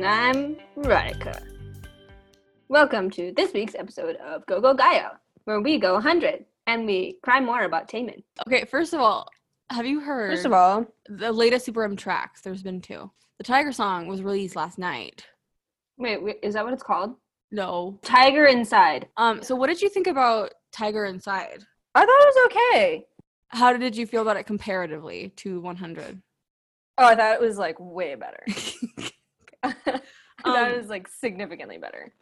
And I'm Radhika. Welcome to this week's episode of Go Go Gaia, where we go 100 and we cry more about Taemin. Okay, first of all, have you heard First of all, the latest Super M tracks? There's been two. The Tiger song was released last night. wait, wait, is that what it's called? No. Tiger Inside. Um. So, what did you think about Tiger Inside? I thought it was okay. How did you feel about it comparatively to 100? Oh, I thought it was like way better. Thought Um, was like significantly better.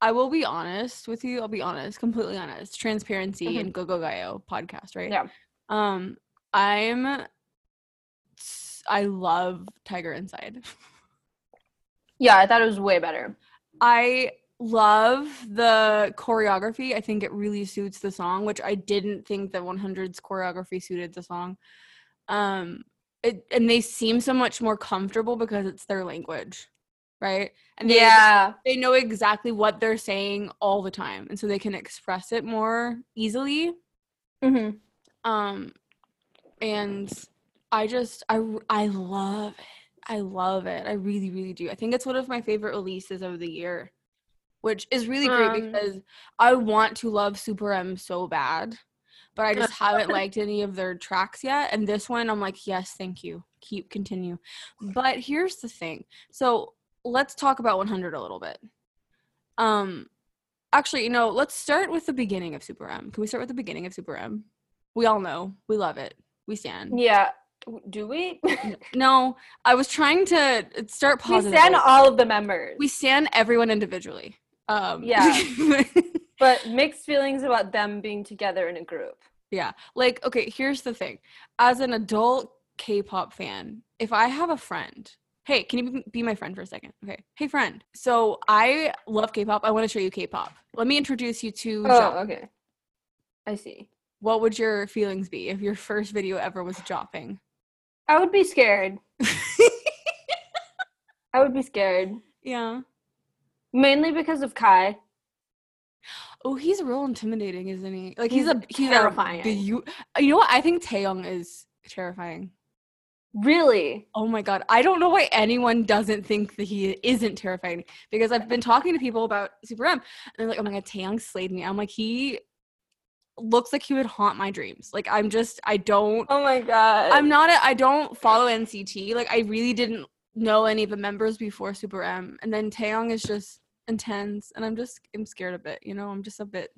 I will be honest with you. I'll be honest, completely honest. Transparency Mhm. and Go Go Gaio podcast, right? Yeah. Um, I'm. I love Tiger Inside. Yeah, I thought it was way better. I love the choreography. I think it really suits the song, which I didn't think the 100's choreography suited the song. Um, it and they seem so much more comfortable because it's their language, right? And they, Yeah. they know exactly what they're saying all the time, and so they can express it more easily. hmm Um, and I just I I love it. I love it. I really really do. I think it's one of my favorite releases of the year, which is really great Um, because I want to love Super M so bad, but I just haven't liked any of their tracks yet. And this one, I'm like, yes, thank you. Keep continue. But here's the thing. So let's talk about 100 a little bit. Um, actually, you know, let's start with the beginning of Super M. Can we start with the beginning of Super M? We all know. We love it. We stand. Yeah. Do we? No, I was trying to start we stand all of the members. we stand everyone individually. Um, Yeah. but mixed feelings about them being together in a group. yeah. Like, okay, here's the thing. As an adult K-pop fan, if I have a friend, hey, can you be- my friend for a second? Okay. Hey, friend. So I love K-pop. I want to show you K-pop. Let me introduce you to. Oh, Jop. okay. I see. What would your feelings be if your first video ever was jopping? I would be scared. I would be scared. yeah. Mainly because of Kai. Oh, he's real intimidating, isn't he? Like He's he's, a he's terrifying. A beau- you know what? I think Taeyong is terrifying. Really? Oh my god, I don't know why anyone doesn't think that he isn't terrifying. Because I've been talking to people about Super M, and they're like, "Oh my god, Taeyong slayed me." I'm like, he looks like he would haunt my dreams. Like I'm just, I don't. Oh my god. I'm not. A, I don't follow NCT. Like I really didn't know any of the members before Super M, and then Taeyong is just intense, and I'm just, I'm scared a bit. You know, I'm just a bit.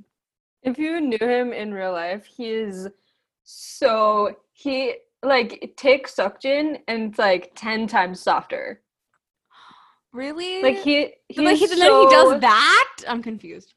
if you knew him in real life, he is so he like take Seokjin and it's like ten times softer. Really? Like he Then, like, he's he, then he does that. I'm confused.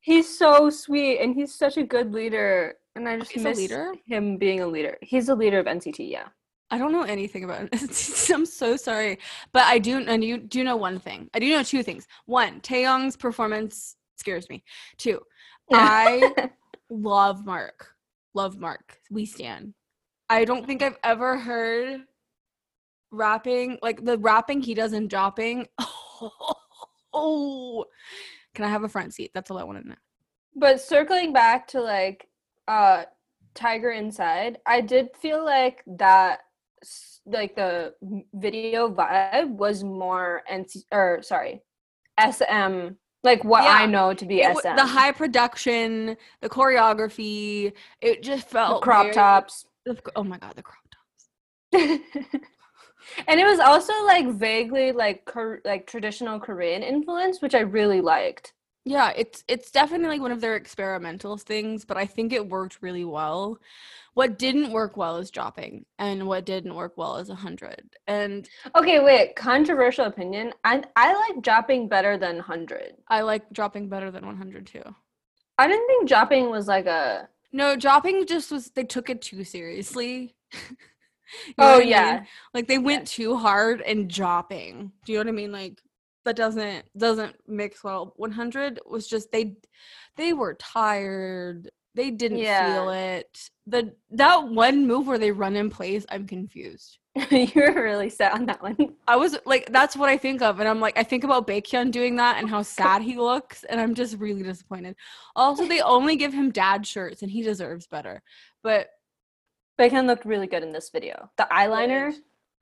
He's so sweet and he's such a good leader. And I just He's a miss leader? him being a leader. He's a leader of NCT, yeah. I don't know anything about it. I'm so sorry, but I do. And you do know one thing. I do know two things. One, Taeyong's performance scares me. Two, I love Mark. Love Mark. We stand. I don't think I've ever heard rapping like the rapping he does in Jopping. Oh, can I have a front seat? That's all I want to know. But circling back to like uh Tiger Inside, I did feel like that like the video vibe was more NC or sorry, SM like what I know to be It SM. the high production, the choreography, it just The felt crop very- tops. Oh my god, the crop tops. and it was also like vaguely like Kor- like traditional Korean influence, which I really liked. Yeah, it's it's definitely one of their experimental things, but I think it worked really well. What didn't work well is Jopping, and what didn't work well is a hundred. And Okay, wait, controversial opinion. I I like Jopping better than 100. I like Jopping better than 100 too. I didn't think Jopping was like a No, Jopping just was they took it too seriously. You Oh what I mean? yeah. like they went too hard in Jopping. Do you know what I mean? Like that doesn't doesn't mix well. 100 was just they they were tired. They didn't feel it. The that one move where they run in place, I'm confused. you were really set on that one. I was like, that's what I think of, and I'm like, I think about Baekhyun doing that and how sad he looks, and I'm just really disappointed. Also, they only give him dad shirts, and he deserves better. But Baekhyun looked really good in this video. The eyeliner.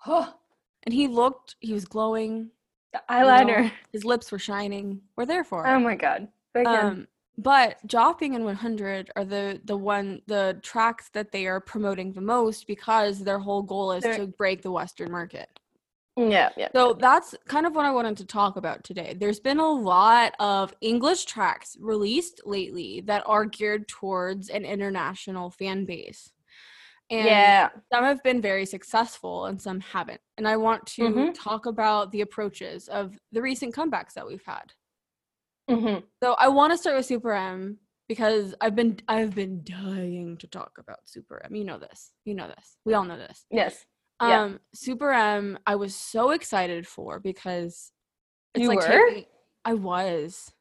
Oh, and he looked, he was glowing. the eyeliner. his lips were shining. We're there for it. Oh my god. Um, Um, but Jopping and 100 are the the one the tracks that they are promoting the most because their whole goal is They're- to break the Western market. yeah, yeah. So that's kind of what I wanted to talk about today. There's been a lot of English tracks released lately that are geared towards an international fan base. And yeah. some have been very successful and some haven't. And I want to Mhm. talk about the approaches of the recent comebacks that we've had. Hmm So I want to start with Super M because I've been I've been dying to talk about Super M. You know this. You know this. We all know this. Yes. Yeah. Um Super M I was so excited for because You were? taking- I was.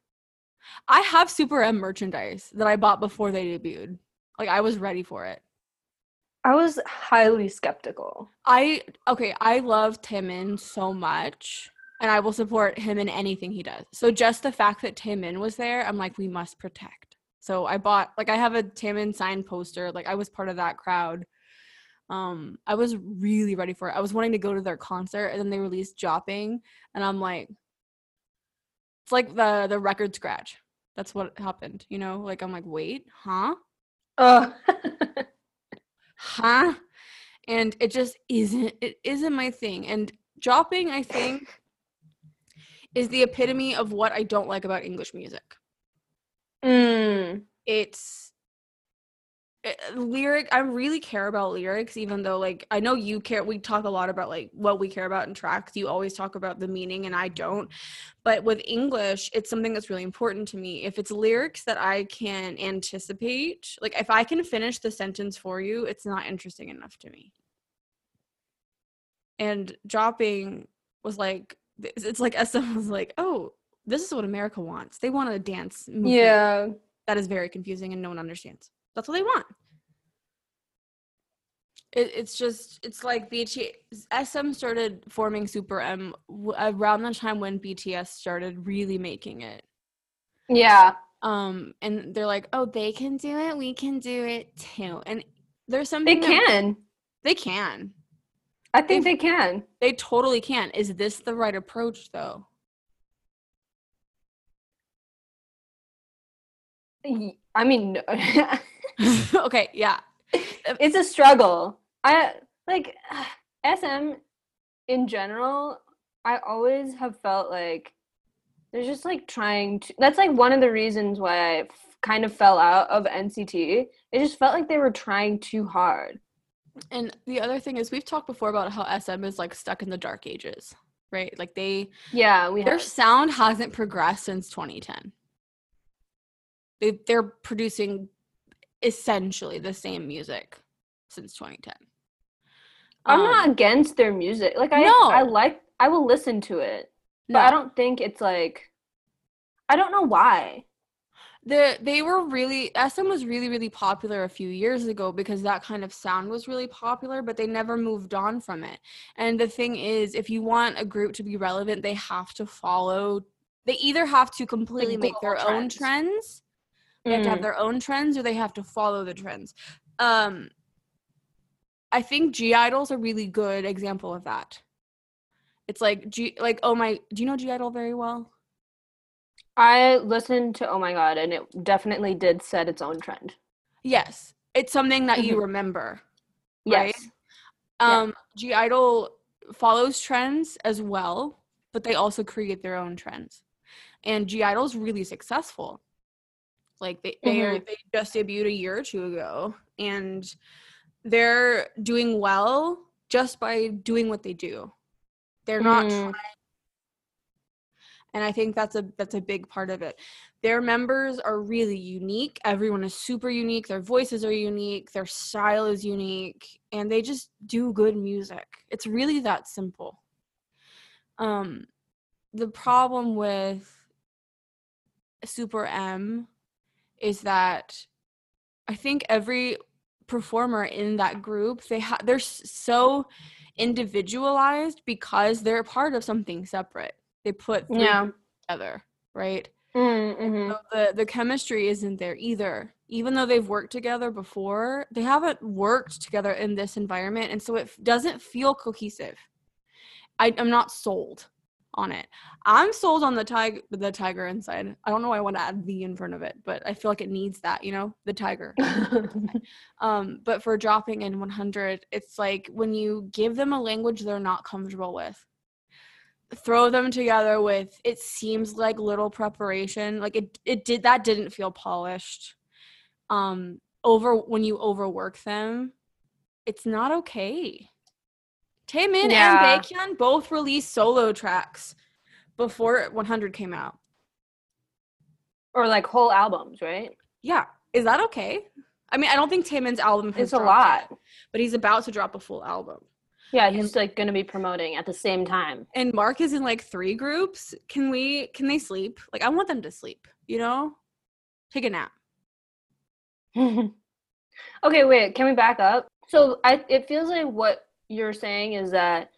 I have Super M merchandise that I bought before they debuted. Like I was ready for it. I was highly skeptical. I okay, I love Taemin so much and I will support him in anything he does. So just the fact that Taemin was there, I'm like we must protect. So I bought like I have a Taemin signed poster, like I was part of that crowd. Um I was really ready for it. I was wanting to go to their concert and then they released Jopping and I'm like it's like the the record scratch. That's what happened, you know? Like I'm like, "Wait, huh?" Oh. huh and it just isn't it isn't my thing and Jopping i think is the epitome of what i don't like about english music. Mm. it's it, lyric i really care about lyrics even though like i know you care we talk a lot about like what we care about in tracks. You always talk about the meaning and i don't. But with english it's something that's really important to me. If it's lyrics that i can anticipate like if i can finish the sentence for you it's not interesting enough to me. And Jopping was like it's like SM was like oh this is what america wants they want a dance movement Yeah. that is very confusing and no one understands. That's what they want. It, it's just it's like BTS SM started forming Super M around the time when BTS started really making it. Yeah. Um, and they're like, oh, they can do it, we can do it too. And there's They something that- can. they can, I think they can. they totally can. Is this the right approach though? I mean, no. okay, yeah, it's a struggle. I like SM in general. I always have felt like they're just like trying to. That's like one of the reasons why I f- kind of fell out of NCT. It just felt like they were trying too hard. And the other thing is, we've talked before about how SM is like stuck in the dark ages, right? Like they Yeah, we their have. sound hasn't progressed since 2010. They they're producing essentially the same music since 2010. I'm Um, not against their music. Like I, No. I like. I will listen to it, but I don't think it's like. I don't know why. The they were really SM was really really popular a few years ago because that kind of sound was really popular, but they never moved on from it. And the thing is, if you want a group to be relevant, they have to follow. They either have to completely make their global own trends. trends They have to have Mm. their own trends or they have to follow the trends. Um I think (G)I-DLE's a really good example of that. It's like G like oh my do you know (G)I-DLE very well? I listened to Oh My God, and it definitely did set its own trend. Yes. It's something that you Mhm. remember. Yes. Right? Um (G)I-DLE follows trends as well, but they also create their own trends. And (G)I-DLE's really successful. Like they they, are, they just debuted a year or two ago and they're doing well just by doing what they do. They're not Mm. And I think that's a that's a big part of it. Their members are really unique. Everyone is super unique. Their voices are unique. Their style is unique, and they just do good music. It's really that simple. Um, the problem with Super M is that I think every performer in that group they have they're so individualized because they're part of something separate. They put Yeah. together, right? Mm-hmm. So the the chemistry isn't there either. Even though they've worked together before, they haven't worked together in this environment, and so it doesn't feel cohesive. I, I'm not sold on it. I'm sold on the tiger the tiger inside. I don't know why I want to add the in front of it, but I feel like it needs that, you know, the tiger. um, but for Jopping in 100, it's like when you give them a language they're not comfortable with. Throw them together with it seems like little preparation. Like it it did that didn't feel polished. Um over when you overwork them, it's not okay. Taemin Yeah. and Baekhyun both released solo tracks before 100 came out. or like whole albums, right? Yeah, is that okay? I mean, I don't think Taemin's album has It's a lot. yet, but he's about to drop a full album. Yeah, he's like going to be promoting at the same time. And Mark is in like three groups. Can we? Can they sleep? Like, I want them to sleep. You know, take a nap. okay, wait, can we back up? So I it feels like what you're saying is that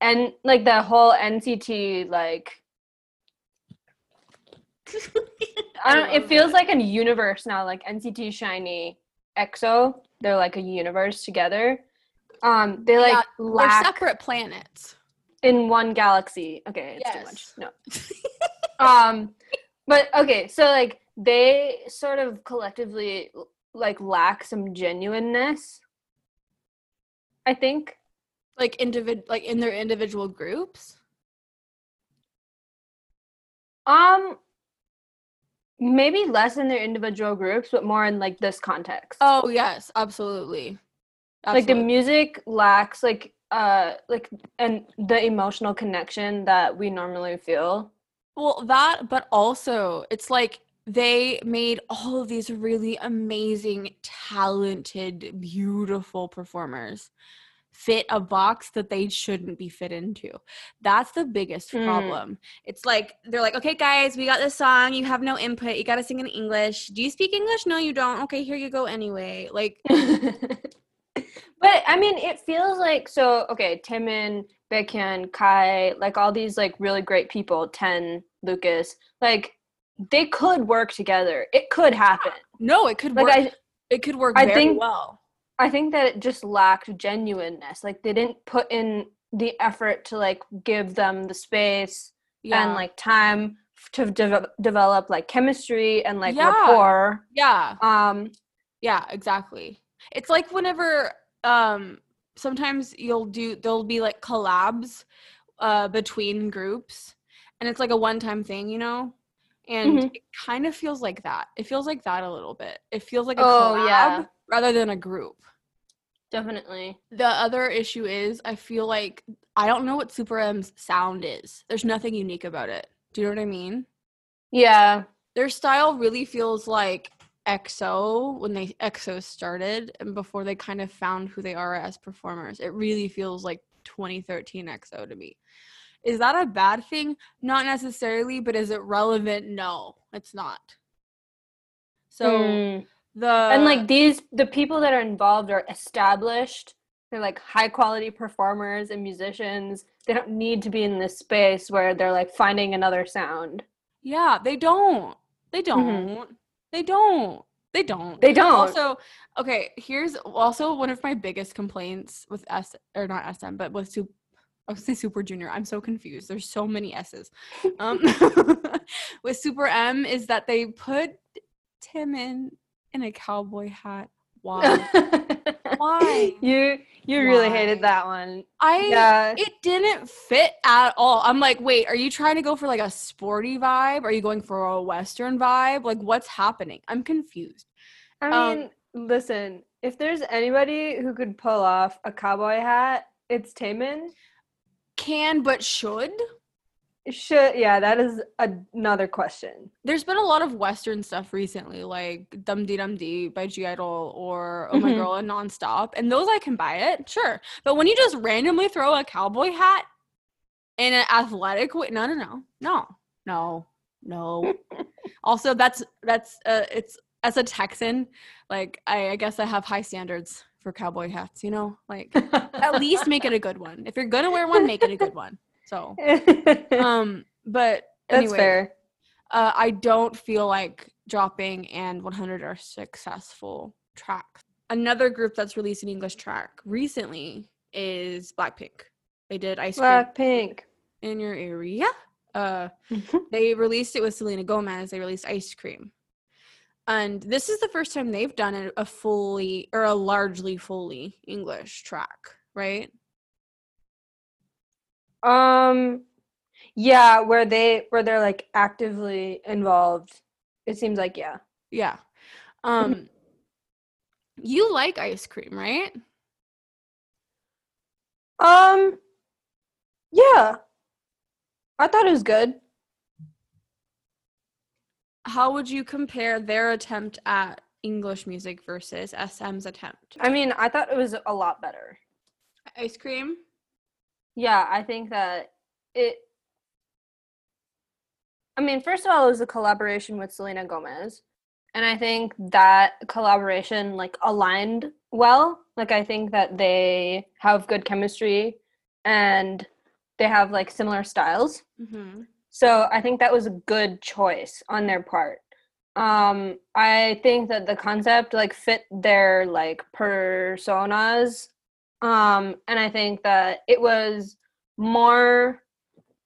and like the whole NCT like I don't it feels like a universe now like NCT SHINee EXO they're like a universe together. Um they like Yeah, They're lack separate planets. in one galaxy. Okay, it's too much. No. um but okay so like they sort of collectively like lack some genuineness i think like individ, like in their individual groups. um maybe less in their individual groups but more in like this context Oh yes, absolutely. Like the music lacks like uh like and the emotional connection that we normally feel Well, that, but also it's like they made all of these really amazing, talented, beautiful performers fit a box that they shouldn't be fit into. That's the biggest Mm. problem. It's like they're like, "Okay, guys, we got this song. You have no input. You got to sing in English. Do you speak English? No, you don't. Okay, here you go anyway." Like, but I mean, it feels like so. Okay, Taemin, Baekhyun, Kai, like all these like really great people. Ten, Lucas, like they could work together. It could happen. no, it could Like work. I, it could work I very think- well. I think that it just lacked genuineness. Like they didn't put in the effort to like give them the space Yeah. and like time to de- develop like chemistry and like Yeah. rapport. yeah. Um, Yeah, exactly. It's like whenever um sometimes you'll do there'll be like collabs uh between groups and it's like a one-time thing, you know? And Mhm. it kind of feels like that. It feels like that a little bit. It feels like a Oh, collab yeah. rather than a group. definitely. The other issue is I feel like I don't know what Super M's sound is. There's nothing unique about it. Do you know what I mean? Yeah. their style really feels like EXO when they EXO started and before they kind of found who they are as performers. It really feels like 2013 EXO to me. Is that a bad thing? Not necessarily, but is it relevant? No, it's not. So Mm. the and like these the people that are involved are established they're like high quality performers and musicians they don't need to be in this space where they're like finding another sound yeah, they don't. They don't. They don't. They don't. They don't. Also, okay, here's also one of my biggest complaints with S or not SM, but with Super I was say Super Junior. I'm so confused. There's so many S's. Um, with Super M is that they put Taemin in a cowboy hat. Why? Why? you you really hated that one I yeah it didn't fit at all. I'm like, wait, are you trying to go for like a sporty vibe? Are you going for a western vibe? Like, what's happening? I'm confused. i um, mean listen if there's anybody who could pull off a cowboy hat it's Taemin. Can but should. Should yeah that is another question There's been a lot of western stuff recently, like Dumdi Dumdi by (G)I-DLE or Oh My Mhm. Girl and Nonstop, and those I can buy it, sure. But when you just randomly throw a cowboy hat in an athletic way, no, no, no, no, no, no. also, that's that's uh, it's as a Texan, like I, I guess I have high standards for cowboy hats. You know, like at least make it a good one. If you're gonna wear one, make it a good one. So, um, but that's anyway, fair uh, I don't feel like Jopping and 100 are successful tracks. Another group that's released an English track recently is Blackpink. They did Ice Cream. blackpink in your area. Uh, they released it with Selena Gomez. They released Ice Cream. And this is the first time they've done a fully or a largely fully English track, right? Um yeah, where they where they're like actively involved. It seems like yeah. Yeah. Um you like ice cream, right? Um yeah. I thought it was good. How would you compare their attempt at English music versus SM's attempt? I mean, I thought it was a lot better. Ice cream? Yeah, I think that it I mean, first of all, it was a collaboration with Selena Gomez. And I think that collaboration like aligned well. Like I think that they have good chemistry and they have like similar styles. Mm-hmm. So I think that was a good choice on their part. Um, I think that the concept like fit their like personas. Um, and I think that it was more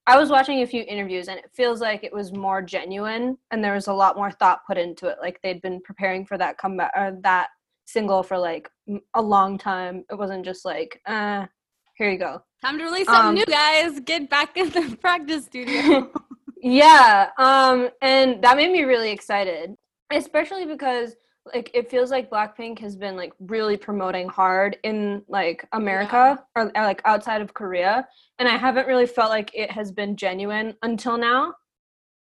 I was watching a few interviews and it feels like it was more genuine and there was a lot more thought put into it. Like they'd been preparing for that comeback or that single for like a long time. It wasn't just like, uh, here you go. Time to release something um, new, guys. Get back in the practice studio. yeah. Um, and that made me really excited, especially because like it feels like Blackpink has been like really promoting hard in like America yeah. or, or, like outside of Korea and I haven't really felt like it has been genuine until now.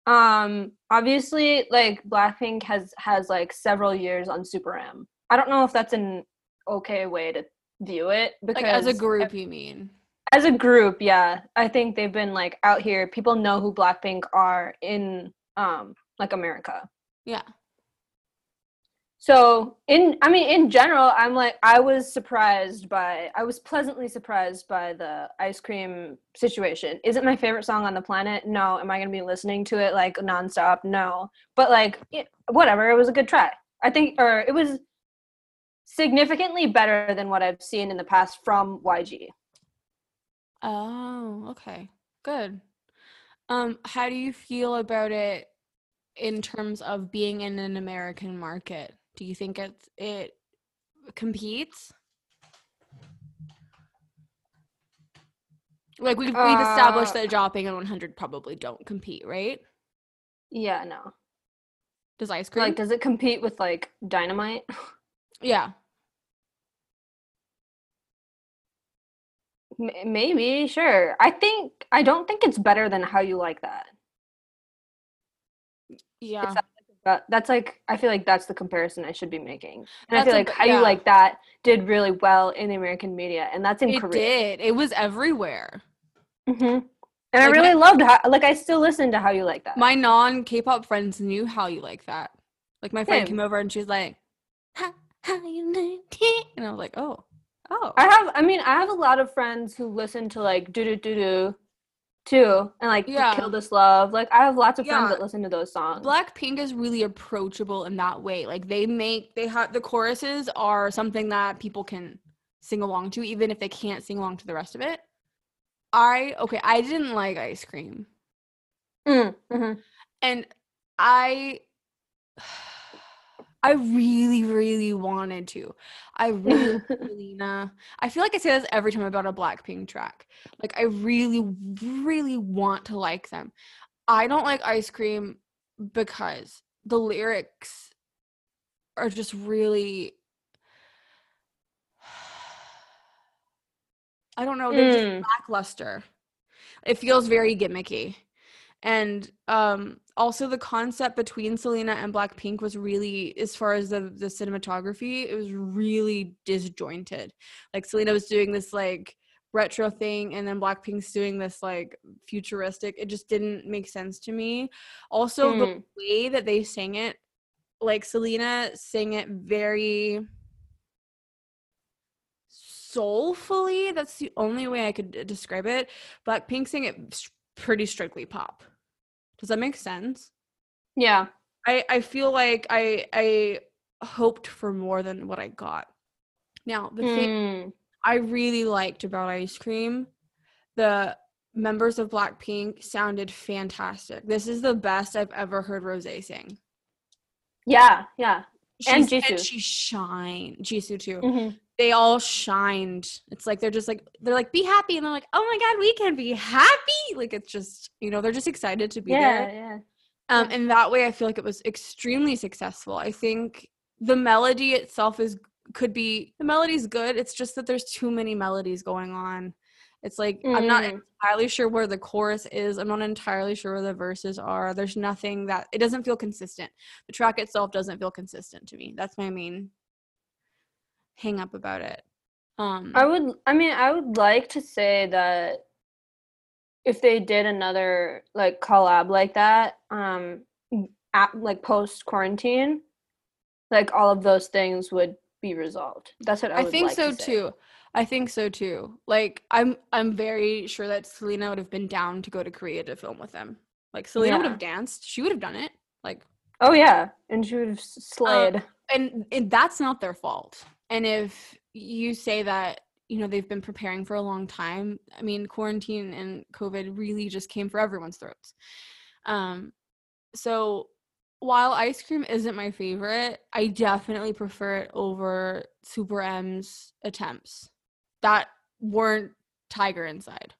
Um obviously like Blackpink has has like several years on Super M. I don't know if that's an okay way to view it because like as a group you mean. As a group, yeah. I think they've been like out here people know who Blackpink are in um like America. Yeah so in i mean in general i'm like i was surprised by i was pleasantly surprised by the ice cream situation. Is it my favorite song on the planet? No. Am i going to be listening to it like nonstop? No. But like it, whatever. It was a good try. I think or it was significantly better than what i've seen in the past from yg oh okay. Good. Um how do you feel about it in terms of being in an american market do you think it it competes? Like we've we've established uh, that Jopping and 100 probably don't compete, right? Yeah, no. Does ice cream like does it compete with like dynamite? Yeah. M- maybe, sure. I think I don't think it's better than how you like that. Yeah. That, that's like I feel like that's the comparison I should be making. And that's I feel like how yeah. you like that did really well in the American media, and that's in it Korea. It did. It was everywhere. Mm-hmm. And like I really my, loved how like I still listen to how you like that. My non K-pop friends knew how you like that. Like my friend Same. came over and she was like, how, how you like it? And I was like, oh, oh. I have. I mean, I have a lot of friends who listen to like do do do do too and like yeah. kill this love like i have lots of yeah. friends that listen to those songs blackpink is really approachable in that way like they make they have the choruses are something that people can sing along to even if they can't sing along to the rest of it i okay i didn't like ice cream mm, mm-hmm. and i I really, really wanted to. I really, Selena. I feel like I say this every time about a Blackpink track. Like I really, really want to like them. I don't like ice cream because the lyrics are just really. I don't know. They're mm. just lackluster. It feels very gimmicky and um also the concept between Selena and Blackpink was really as far as the the cinematography it was really disjointed. Like Selena was doing this like retro thing and then Blackpink's doing this like futuristic. It just didn't make sense to me. Also mm. the hmm. way that they sang it like Selena sang it very soulfully. That's the only way I could describe it. Blackpink sang it pretty strictly pop does that make sense? Yeah. I I feel like I I hoped for more than what I got. Now, the mm. thing I really liked about ice cream, the members of Blackpink sounded fantastic. This is the best I've ever heard Rose sing. Yeah, yeah. And She's- Jisoo. she shine. Jisoo too. Mhm. They all shined. It's like they're just like they're like be happy, and they're like, oh my god, we can be happy. Like it's just you know they're just excited to be Yeah, there. yeah. Um, and that way, I feel like it was extremely successful. I think the melody itself is could be the melody's good. It's just that there's too many melodies going on. It's like I'm not Mm. entirely sure where the chorus is. I'm not entirely sure where the verses are. There's nothing that it doesn't feel consistent. The track itself doesn't feel consistent to me. That's my main hang up about it. Um I would I mean I would like to say that if they did another like collab like that um at, like post quarantine like all of those things would be resolved. That's what I, I think like so to too. I think so too. Like I'm I'm very sure that Selena would have been down to go to Korea to film with them. Like Selena would have danced. She would have done it. Like Oh yeah, and she would have s- slayed. and, and that's not their fault. And if you say that, you know, they've been preparing for a long time, I mean, quarantine and COVID really just came for everyone's throats. Um so while ice cream isn't my favorite, I definitely prefer it over Super M's attempts that weren't Tiger Inside.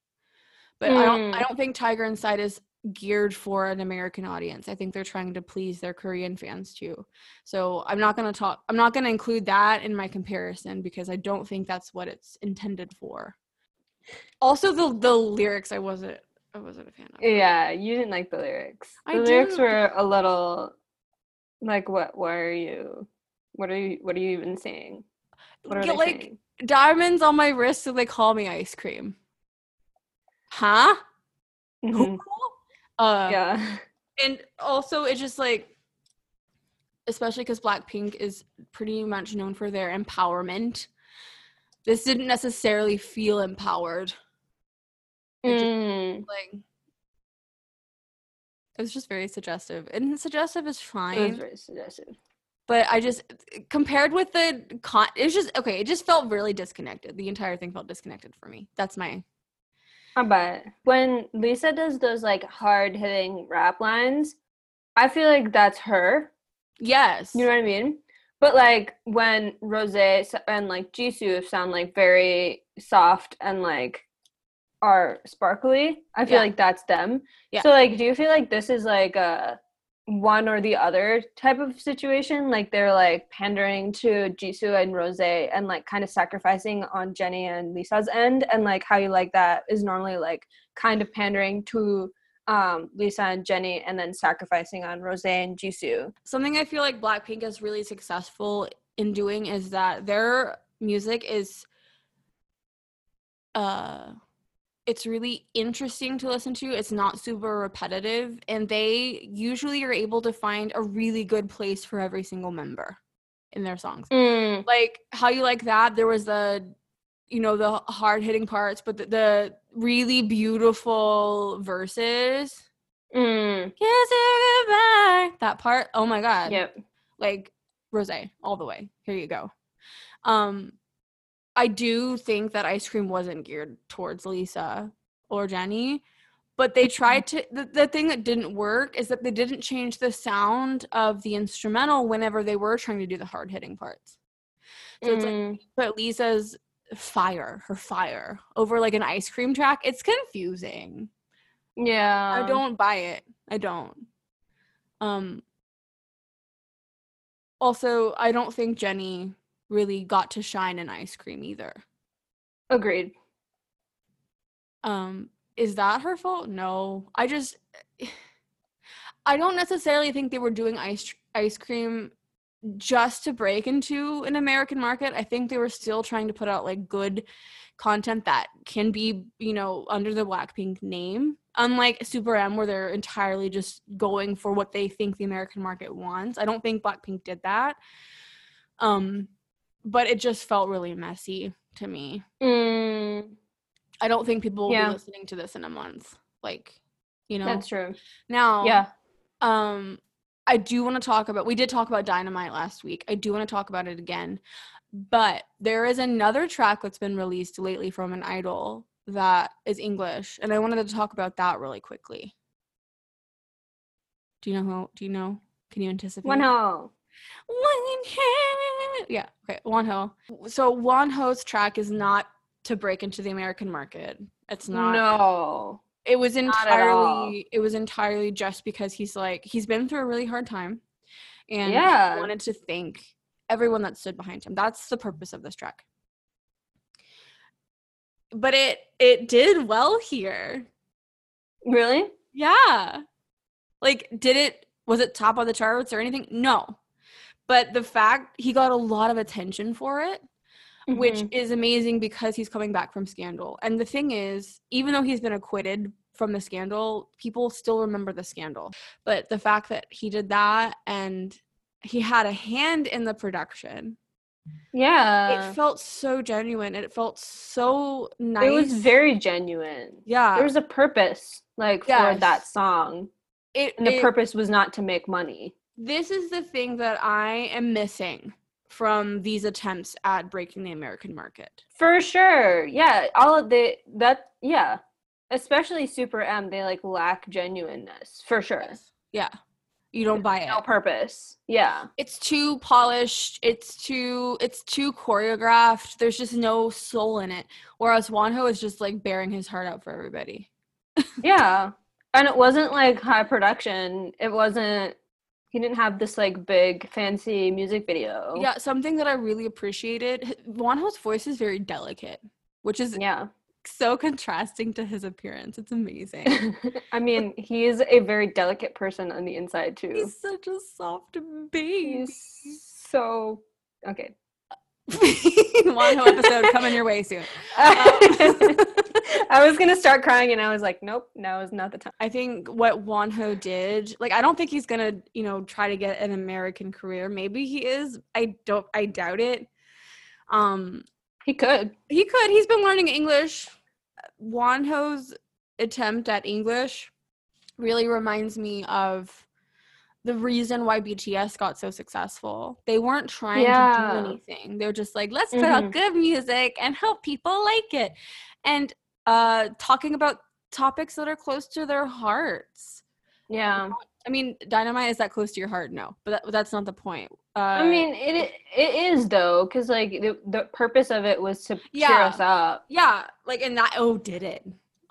But I don't I Mm. don't think Tiger Inside is geared for an American audience. I think they're trying to please their Korean fans too. So I'm not gonna talk I'm not gonna include that in my comparison because I don't think that's what it's intended for. Also the the lyrics I wasn't I wasn't a fan of. yeah, you didn't like the lyrics. The I lyrics do. were a little like what what are you what are you what are you even saying? What are Get, like saying? diamonds on my wrist so they call me ice cream. Huh? Mhm. Uh Yeah. and also it's just like especially because blackpink is pretty much known for their empowerment this didn't necessarily feel empowered It just, Mm. like it was just very suggestive and suggestive is fine. It was very suggestive. but i just compared with the con it was just okay it just felt really disconnected the entire thing felt disconnected for me that's my I bet when Lisa does those like hard hitting rap lines, I feel like that's her. yes You know what I mean? But like when Rose and like Jisoo sound like very soft and like are sparkly, I feel Yeah. like that's them. Yeah. So like, do you feel like this is like a one or the other type of situation? Like they're like pandering to Jisoo and Rose and like kind of sacrificing on Jennie and Lisa's end, and like how you like that is normally like kind of pandering to um Lisa and Jennie and then sacrificing on Rose and Jisoo. something I feel like Blackpink is really successful in doing is that their music is uh it's really interesting to listen to. It's not super repetitive and they usually are able to find a really good place for every single member in their songs. Mm. Like how you like that there was the you know the hard hitting parts but the, the really beautiful verses Mm. Kiss you goodbye. That part, oh my god. Yep. Like rose all the way. Here you go. Um I do think that ice cream wasn't geared towards Lisa or Jennie, but they tried to the, the thing that didn't work is that they didn't change the sound of the instrumental whenever they were trying to do the hard hitting parts. So it's like Mm. put Lisa's fire, her fire, over like an ice cream track. It's confusing. yeah. I don't buy it. I don't. Um also, I don't think Jennie really got to shine in ice cream either. Agreed. Um is that her fault? No. I just I don't necessarily think they were doing ice ice cream just to break into an American market. I think they were still trying to put out like good content that can be, you know, under the Blackpink name. Unlike Super M, where they're entirely just going for what they think the American market wants. I don't think Blackpink did that. Um, but it just felt really messy to me. Mm. I don't think people will Yeah. be listening to this in a month. Like, you know. That's true. Now, Yeah. um, I do want to talk about. We did talk about Dynamite last week. I do want to talk about it again, but there is another track that's been released lately from an idol that is English, and I wanted to talk about that really quickly. Do you know who? Do you know? Can you anticipate? Wonho. Wonho. Yeah. Okay. Wonho. So Wonho's track is not to break into the American market. It's not. No. It was Not at all. entirely. It was entirely just because he's like he's been through a really hard time, and he Yeah. wanted to thank everyone that stood behind him. That's the purpose of this track. But it it did well here. Really? Yeah. Like, did it, was it top of the charts or anything? No. But the fact he got a lot of attention for it, which Mhm. is amazing because he's coming back from scandal. And the thing is, even though he's been acquitted from the scandal, people still remember the scandal. But the fact that he did that and he had a hand in the production, Yeah. it felt so genuine and it felt so nice. It was very genuine. yeah. There was a purpose, like, for that song. it, And the it- purpose was not to make money. This is the thing that I am missing from these attempts at breaking the American market. For sure. Yeah. All of the, that, yeah. Especially Super M, they, like, lack genuineness. For sure. Yeah. You don't buy it. No purpose. Yeah. It's too polished, it's too it's too choreographed. There's just no soul in it. Whereas Wonho is just like bearing his heart out for everybody. Yeah. And it wasn't like high production. It wasn't he didn't have this like big fancy music video. Yeah, something that I really appreciated. Wonho's voice is very delicate, which is Yeah. so contrasting to his appearance. It's amazing. I mean, he is a very delicate person on the inside too. He's such a soft baby. He's so okay. Wonho episode coming your way soon. I was gonna start crying and I was like, nope, now is not the time. I think what Wonho did, like, I don't think he's gonna, you know, try to get an American career. Maybe he is. I don't. I doubt it. Um, He could. he could. He's been learning English. Wonho's attempt at English really reminds me of the reason why BTS got so successful. They weren't trying to do anything. They're just like, let's put out Mhm. good music and help people like it. And uh talking about topics that are close to their hearts. Yeah. I mean, dynamite is that close to your heart? No, but that, that's not the point. Uh, I mean, it it is though, because like the, the purpose of it was to cheer us up. yeah, like and that. Oh, did it?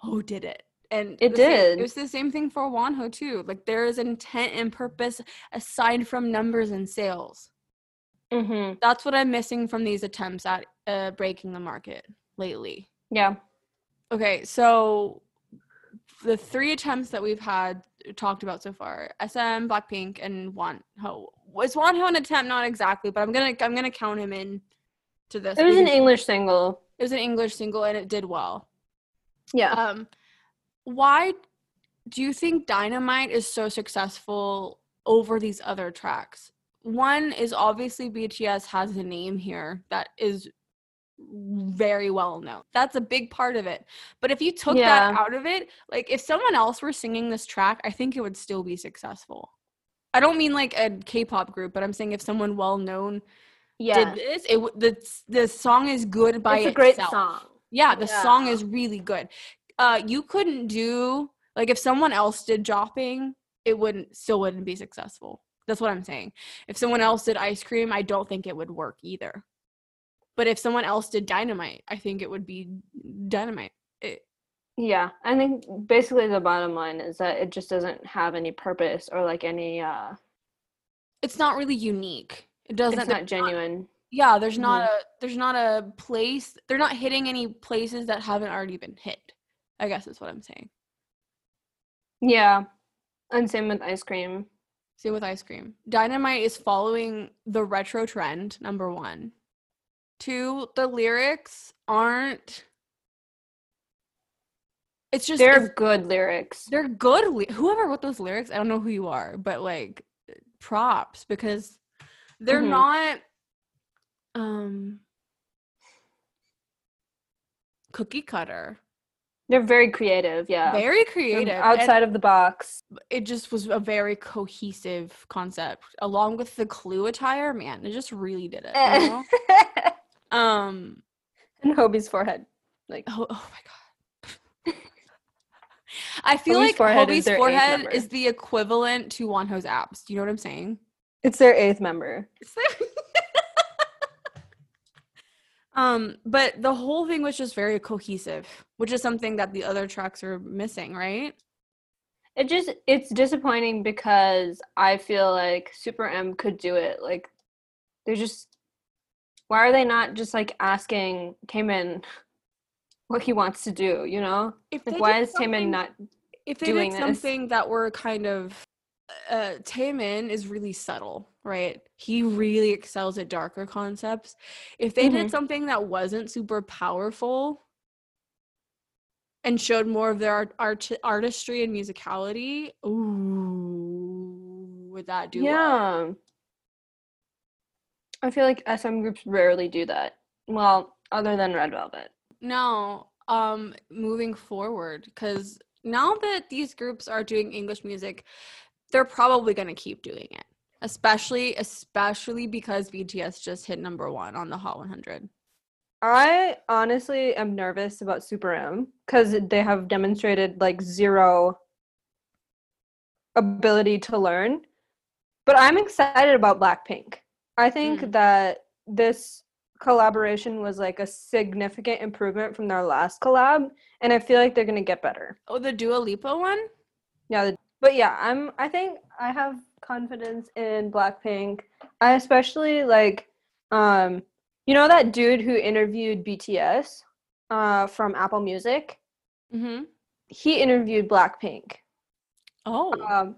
Oh, did it? And It the same- did. it was the same thing for Wonho too. Like there is intent and purpose aside from numbers and sales. Mm-hmm. That's what I'm missing from these attempts at uh, breaking the market lately. Yeah. Okay, so the three attempts that we've had talked about so far: SM, Blackpink, and Wonho. Was Wonho an attempt? Not exactly, but I'm gonna I'm gonna count him in to this. It was an English single. it was an English single, and it did well. Yeah. Um, why do you think Dynamite is so successful over these other tracks? One is obviously BTS has a name here that is very well known. That's a big part of it. But if you took that out of it, like if someone else were singing this track, I think it would still be successful. I don't mean like a K-pop group, but I'm saying if someone well known yeah. did this, it the the song is good by itself. it's a great song. Yeah, the song is really good. Uh, you couldn't do like if someone else did Jopping, it wouldn't still wouldn't be successful. That's what I'm saying. If someone else did Ice Cream, I don't think it would work either. But if someone else did Dynamite, I think it would be Dynamite. It, Yeah, I think basically the bottom line is that it just doesn't have any purpose or like any uh it's not really unique. It doesn't. it's not genuine. yeah, there's not a there's not a place. They're not hitting any places that haven't already been hit. I guess is what I'm saying. Yeah. And same with ice cream. Same with ice cream. Dynamite is following the retro trend, number one. Two, the lyrics aren't. It's just They're it's- good lyrics. they're good. ly- Whoever wrote those lyrics, I don't know who you are, but like props because they're Mhm. not um cookie cutter. They're very creative, yeah. Very They're creative. and- outside of the box. it just was a very cohesive concept along with the clue attire man it just really did it you know? um and Hobi's forehead. Like oh, oh my god I feel Hobi's like forehead Hobi's their eighth forehead is the equivalent to Wonho's abs. Do you know what I'm saying? It's their eighth member. Um, but the whole thing was just very cohesive, which is something that the other tracks are missing, right? It just it's disappointing because I feel like Super M could do it. Like they're just why are they not just like asking Taemin what he wants to do, you know? If Like why is something- not if they doing did this. something that were kind of uh Taemin is really subtle, right? He really excels at darker concepts. If they did Mhm. something that wasn't super powerful and showed more of their art, art artistry and musicality, ooh, would that do well? Yeah. I feel like SM groups rarely do that. Well, other than Red Velvet. No, um, moving forward, because now that these groups are doing English music, they're probably gonna keep doing it. Especially, especially because BTS just hit number one on the Hot 100. I honestly am nervous about Super M because they have demonstrated like zero ability to learn. But I'm excited about Blackpink. I think Mm. that this collaboration was like a significant improvement from their last collab, and I feel like they're gonna get better. Oh, the Dua Lipa one? Yeah, the- but yeah, I'm. I think I have confidence in Blackpink. I especially like, um, you know that dude who interviewed BTS, uh, from Apple Music. Mm-hmm. He interviewed Blackpink. Oh, Um,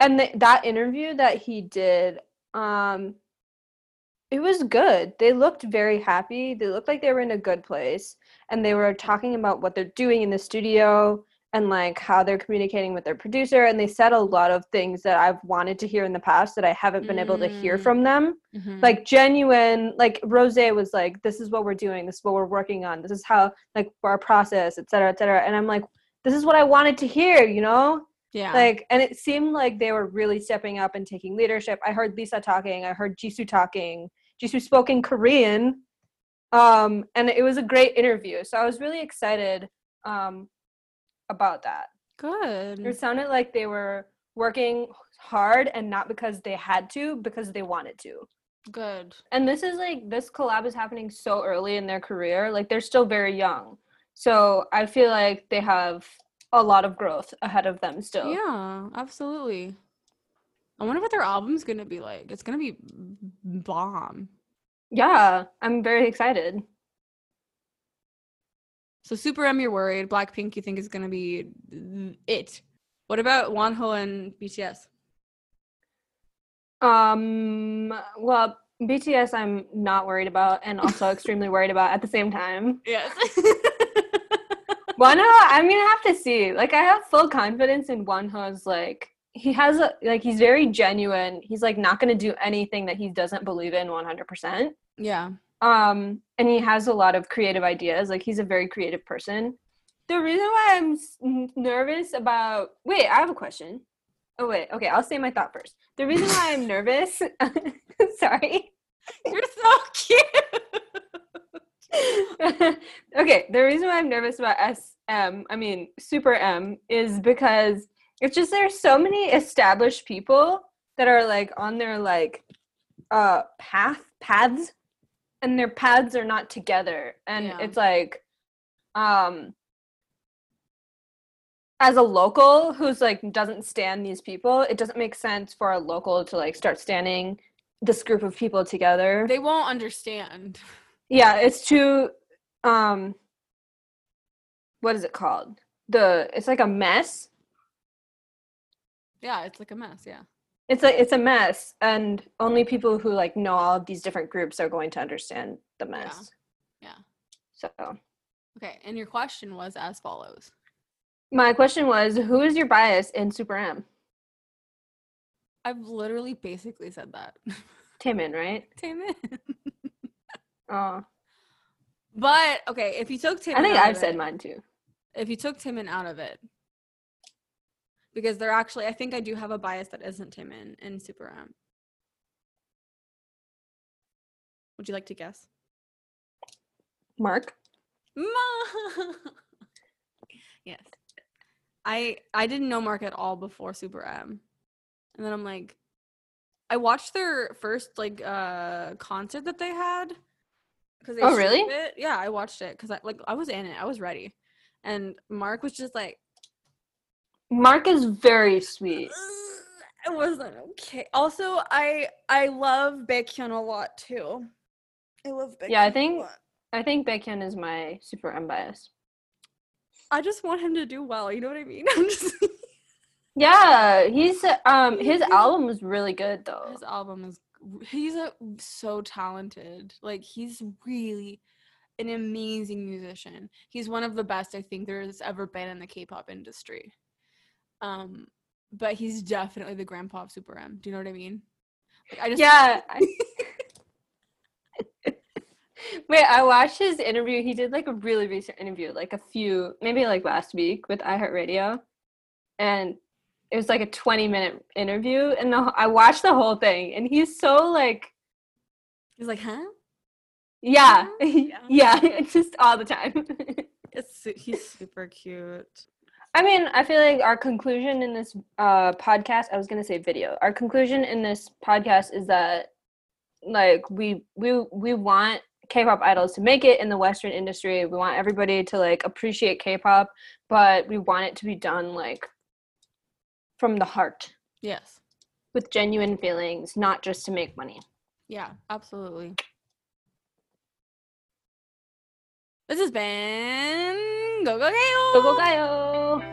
and th- that interview that he did, um, it was good. They looked very happy. They looked like they were in a good place, and they were talking about what they're doing in the studio and like how they're communicating with their producer. And they said a lot of things that I've wanted to hear in the past that I haven't been able to hear Mm. from them. Mhm. like genuine like Rosé was like this is what we're doing. This is what we're working on. This is how like our process et cetera et cetera. And i'm like this is what i wanted to hear you know? Yeah. like and it seemed like they were really stepping up and taking leadership. I heard lisa talking. I heard jisoo talking. Jisoo spoke in korean. Um and it was a great interview. So i was really excited um about that good. it sounded like they were working hard and not because they had to because they wanted to Good. and this is like this collab is happening so early in their career like they're still very young so i feel like they have a lot of growth ahead of them still Yeah, absolutely. I wonder what their album's gonna be like. It's gonna be bomb. yeah i'm very excited So Super M, you're worried. Blackpink, you think is gonna be it. What about Wonho and BTS? um well bts i'm not worried about and also extremely worried about at the same time Yes. Wonho, i'm gonna have to see like i have full confidence in Wonho's like he has a like he's very genuine he's like not gonna do anything that he doesn't believe in 100% yeah. Um and he has a lot of creative ideas like he's a very creative person. The reason why i'm nervous about wait i have a question. Oh wait okay i'll say my thought first. The reason why i'm nervous sorry. You're so cute. okay the reason why i'm nervous about sm i mean super m is because it's just there's so many established people that are like on their like uh path paths and their paths are not together and Yeah. it's like um as a local who's like doesn't stand these people it doesn't make sense for a local to like start standing this group of people together They won't understand. yeah it's too um what is it called the it's like a mess Yeah, it's like a mess. Yeah. It's like it's a mess and only people who like know all of these different groups are going to understand the mess Yeah. yeah. so Okay. And your question was as follows. my question was who is your bias in super m I've literally basically said that. Taemin, right Taemin. oh But okay, if you took Taemin, i think i've said mine too If you took Taemin out of it, because they're actually, I think I do have a bias that isn't Taemin in Super M. Would you like to guess? mark Ma- yes. I I didn't know Mark at all before Super M. And then I'm like I watched their first like uh concert that they had cuz they Oh, really? It. Yeah, I watched it cuz I like I was in it. I was ready. And Mark was just like Mark is very sweet. it wasn't okay. Also, I I love Baekhyun a lot too. I love Baekhyun. Yeah, I think-. I think Baekhyun is my super unbiased. I just want him to do well. You know what I mean? Just Yeah, he's um his album was really good though. his album is he's a, so talented. Like he's really an amazing musician. He's one of the best I think there's ever been in the K-pop industry. Um, but he's definitely the grandpa of Super M. Do you know what I mean? Like, I just Yeah. I- Wait, I watched his interview. He did like a really recent interview, like a few, maybe like last week with iHeartRadio, and it was like a twenty-minute interview. And the, I watched the whole thing, and he's so like, he's like, huh? yeah, Yeah. yeah, just all the time. It's he's super cute. I mean, I feel like our conclusion in this uh, podcast, I was gonna say video. Our conclusion in this podcast is that like we we we want K-pop idols to make it in the Western industry. We want everybody to like appreciate K-pop, but we want it to be done like from the heart Yes. with genuine feelings, not just to make money. Yeah, absolutely. This has been Go Go Gayo. Go go Gayo!